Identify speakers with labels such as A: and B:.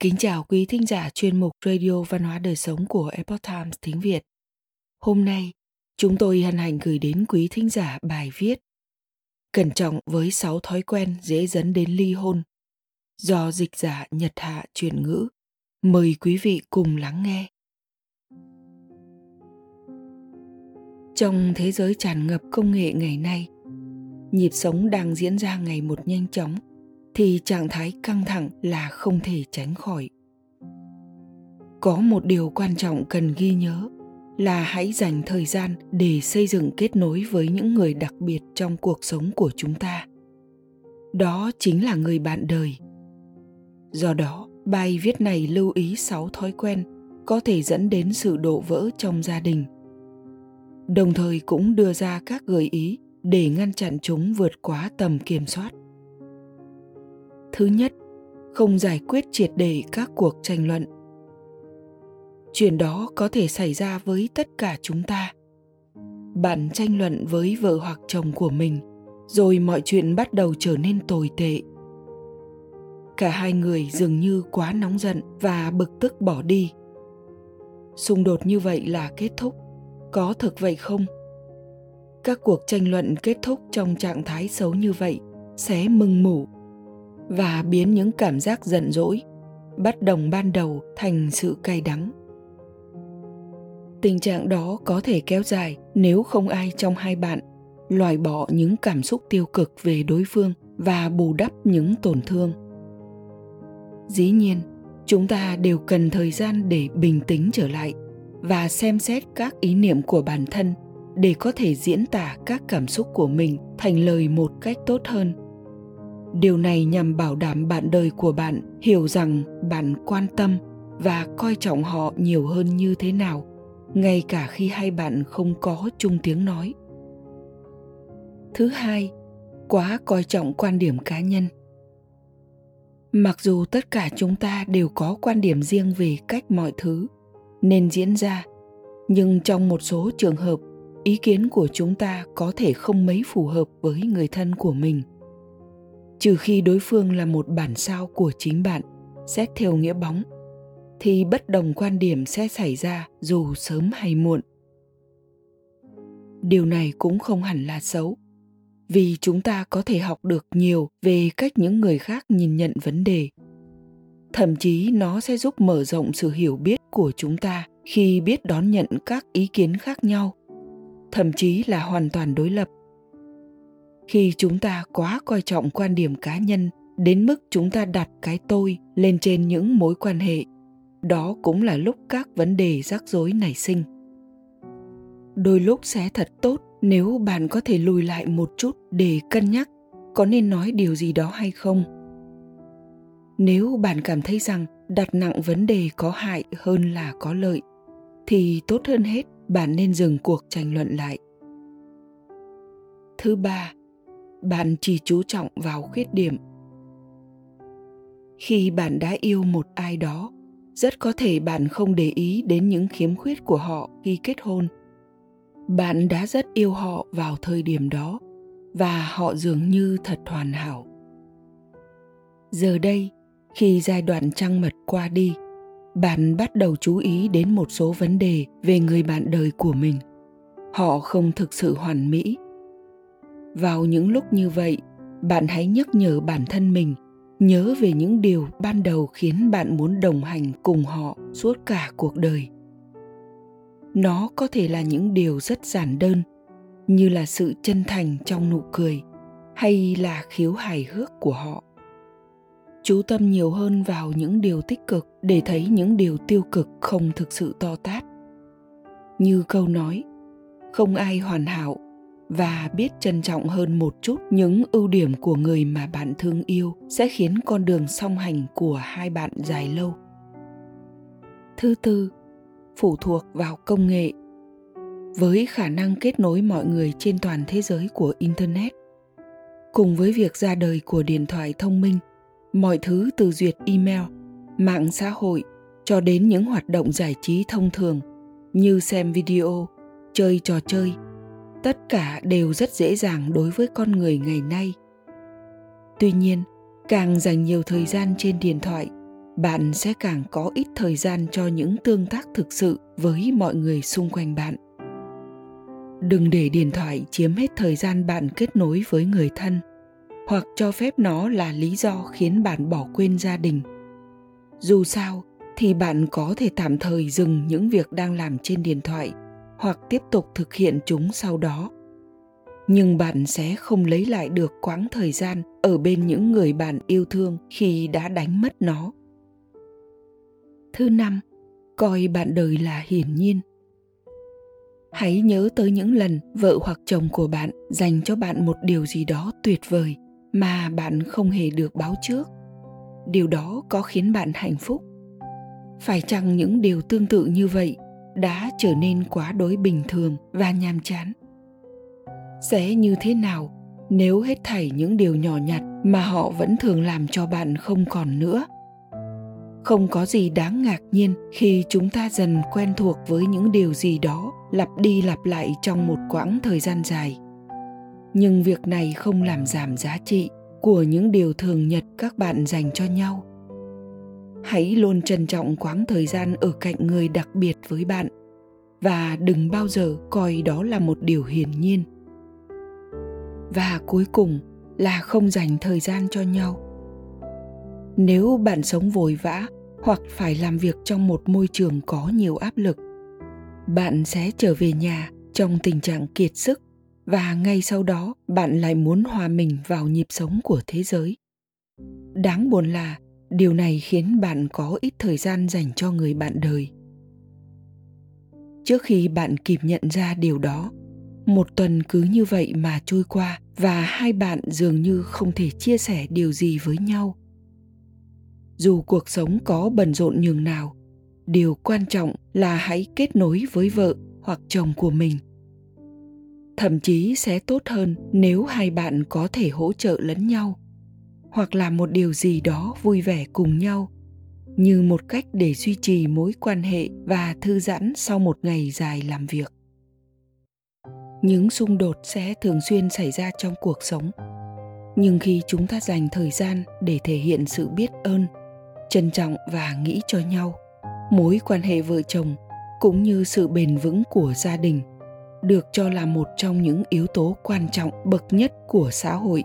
A: Kính chào quý thính giả chuyên mục Radio Văn hóa Đời Sống của Epoch Times tiếng Việt. Hôm nay, chúng tôi hân hạnh gửi đến quý thính giả bài viết Cẩn trọng với 6 thói quen dễ dẫn đến ly hôn do dịch giả Nhật Hạ chuyển ngữ. Mời quý vị cùng lắng nghe. Trong thế giới tràn ngập công nghệ ngày nay, nhịp sống đang diễn ra ngày một nhanh chóng thì trạng thái căng thẳng là không thể tránh khỏi. Có một điều quan trọng cần ghi nhớ là hãy dành thời gian để xây dựng kết nối với những người đặc biệt trong cuộc sống của chúng ta. Đó chính là người bạn đời. Do đó, bài viết này lưu ý 6 thói quen có thể dẫn đến sự đổ vỡ trong gia đình. Đồng thời cũng đưa ra các gợi ý để ngăn chặn chúng vượt quá tầm kiểm soát thứ nhất, không giải quyết triệt để các cuộc tranh luận. Chuyện đó có thể xảy ra với tất cả chúng ta. Bạn tranh luận với vợ hoặc chồng của mình, rồi mọi chuyện bắt đầu trở nên tồi tệ. Cả hai người dường như quá nóng giận và bực tức bỏ đi. Xung đột như vậy là kết thúc, có thực vậy không? Các cuộc tranh luận kết thúc trong trạng thái xấu như vậy sẽ mừng mủ và biến những cảm giác giận dỗi bất đồng ban đầu thành sự cay đắng. Tình trạng đó có thể kéo dài nếu không ai trong hai bạn loại bỏ những cảm xúc tiêu cực về đối phương và bù đắp những tổn thương. Dĩ nhiên, chúng ta đều cần thời gian để bình tĩnh trở lại và xem xét các ý niệm của bản thân để có thể diễn tả các cảm xúc của mình thành lời một cách tốt hơn điều này nhằm bảo đảm bạn đời của bạn, hiểu rằng bạn quan tâm và coi trọng họ nhiều hơn như thế nào, ngay cả khi hai bạn không có chung tiếng nói. Thứ hai, quá coi trọng quan điểm cá nhân. Mặc dù tất cả chúng ta đều có quan điểm riêng về cách mọi thứ nên diễn ra, nhưng trong một số trường hợp, ý kiến của chúng ta có thể không mấy phù hợp với người thân của mình trừ khi đối phương là một bản sao của chính bạn, xét theo nghĩa bóng, thì bất đồng quan điểm sẽ xảy ra dù sớm hay muộn. Điều này cũng không hẳn là xấu, vì chúng ta có thể học được nhiều về cách những người khác nhìn nhận vấn đề. Thậm chí nó sẽ giúp mở rộng sự hiểu biết của chúng ta khi biết đón nhận các ý kiến khác nhau, thậm chí là hoàn toàn đối lập khi chúng ta quá coi trọng quan điểm cá nhân, đến mức chúng ta đặt cái tôi lên trên những mối quan hệ, đó cũng là lúc các vấn đề rắc rối nảy sinh. Đôi lúc sẽ thật tốt nếu bạn có thể lùi lại một chút để cân nhắc có nên nói điều gì đó hay không. Nếu bạn cảm thấy rằng đặt nặng vấn đề có hại hơn là có lợi, thì tốt hơn hết bạn nên dừng cuộc tranh luận lại. Thứ ba bạn chỉ chú trọng vào khuyết điểm. Khi bạn đã yêu một ai đó, rất có thể bạn không để ý đến những khiếm khuyết của họ khi kết hôn. Bạn đã rất yêu họ vào thời điểm đó, và họ dường như thật hoàn hảo. Giờ đây, khi giai đoạn trăng mật qua đi, bạn bắt đầu chú ý đến một số vấn đề về người bạn đời của mình. Họ không thực sự hoàn mỹ vào những lúc như vậy, bạn hãy nhắc nhở bản thân mình, nhớ về những điều ban đầu khiến bạn muốn đồng hành cùng họ suốt cả cuộc đời. Nó có thể là những điều rất giản đơn, như là sự chân thành trong nụ cười, hay là khiếu hài hước của họ. Chú tâm nhiều hơn vào những điều tích cực để thấy những điều tiêu cực không thực sự to tát. Như câu nói, không ai hoàn hảo và biết trân trọng hơn một chút những ưu điểm của người mà bạn thương yêu sẽ khiến con đường song hành của hai bạn dài lâu. Thứ tư, phụ thuộc vào công nghệ. Với khả năng kết nối mọi người trên toàn thế giới của internet, cùng với việc ra đời của điện thoại thông minh, mọi thứ từ duyệt email, mạng xã hội cho đến những hoạt động giải trí thông thường như xem video, chơi trò chơi tất cả đều rất dễ dàng đối với con người ngày nay. Tuy nhiên, càng dành nhiều thời gian trên điện thoại, bạn sẽ càng có ít thời gian cho những tương tác thực sự với mọi người xung quanh bạn. Đừng để điện thoại chiếm hết thời gian bạn kết nối với người thân, hoặc cho phép nó là lý do khiến bạn bỏ quên gia đình. Dù sao, thì bạn có thể tạm thời dừng những việc đang làm trên điện thoại hoặc tiếp tục thực hiện chúng sau đó. Nhưng bạn sẽ không lấy lại được quãng thời gian ở bên những người bạn yêu thương khi đã đánh mất nó. Thứ năm, coi bạn đời là hiển nhiên. Hãy nhớ tới những lần vợ hoặc chồng của bạn dành cho bạn một điều gì đó tuyệt vời mà bạn không hề được báo trước. Điều đó có khiến bạn hạnh phúc. Phải chăng những điều tương tự như vậy đã trở nên quá đối bình thường và nhàm chán. Sẽ như thế nào, nếu hết thảy những điều nhỏ nhặt mà họ vẫn thường làm cho bạn không còn nữa? Không có gì đáng ngạc nhiên khi chúng ta dần quen thuộc với những điều gì đó lặp đi lặp lại trong một quãng thời gian dài. Nhưng việc này không làm giảm giá trị của những điều thường nhật các bạn dành cho nhau hãy luôn trân trọng quãng thời gian ở cạnh người đặc biệt với bạn. Và đừng bao giờ coi đó là một điều hiển nhiên. Và cuối cùng là không dành thời gian cho nhau. Nếu bạn sống vội vã hoặc phải làm việc trong một môi trường có nhiều áp lực, bạn sẽ trở về nhà trong tình trạng kiệt sức và ngay sau đó bạn lại muốn hòa mình vào nhịp sống của thế giới. Đáng buồn là điều này khiến bạn có ít thời gian dành cho người bạn đời. Trước khi bạn kịp nhận ra điều đó, một tuần cứ như vậy mà trôi qua và hai bạn dường như không thể chia sẻ điều gì với nhau. Dù cuộc sống có bận rộn nhường nào, điều quan trọng là hãy kết nối với vợ hoặc chồng của mình. Thậm chí sẽ tốt hơn nếu hai bạn có thể hỗ trợ lẫn nhau hoặc làm một điều gì đó vui vẻ cùng nhau, như một cách để duy trì mối quan hệ và thư giãn sau một ngày dài làm việc. Những xung đột sẽ thường xuyên xảy ra trong cuộc sống, nhưng khi chúng ta dành thời gian để thể hiện sự biết ơn, trân trọng và nghĩ cho nhau, mối quan hệ vợ chồng cũng như sự bền vững của gia đình được cho là một trong những yếu tố quan trọng bậc nhất của xã hội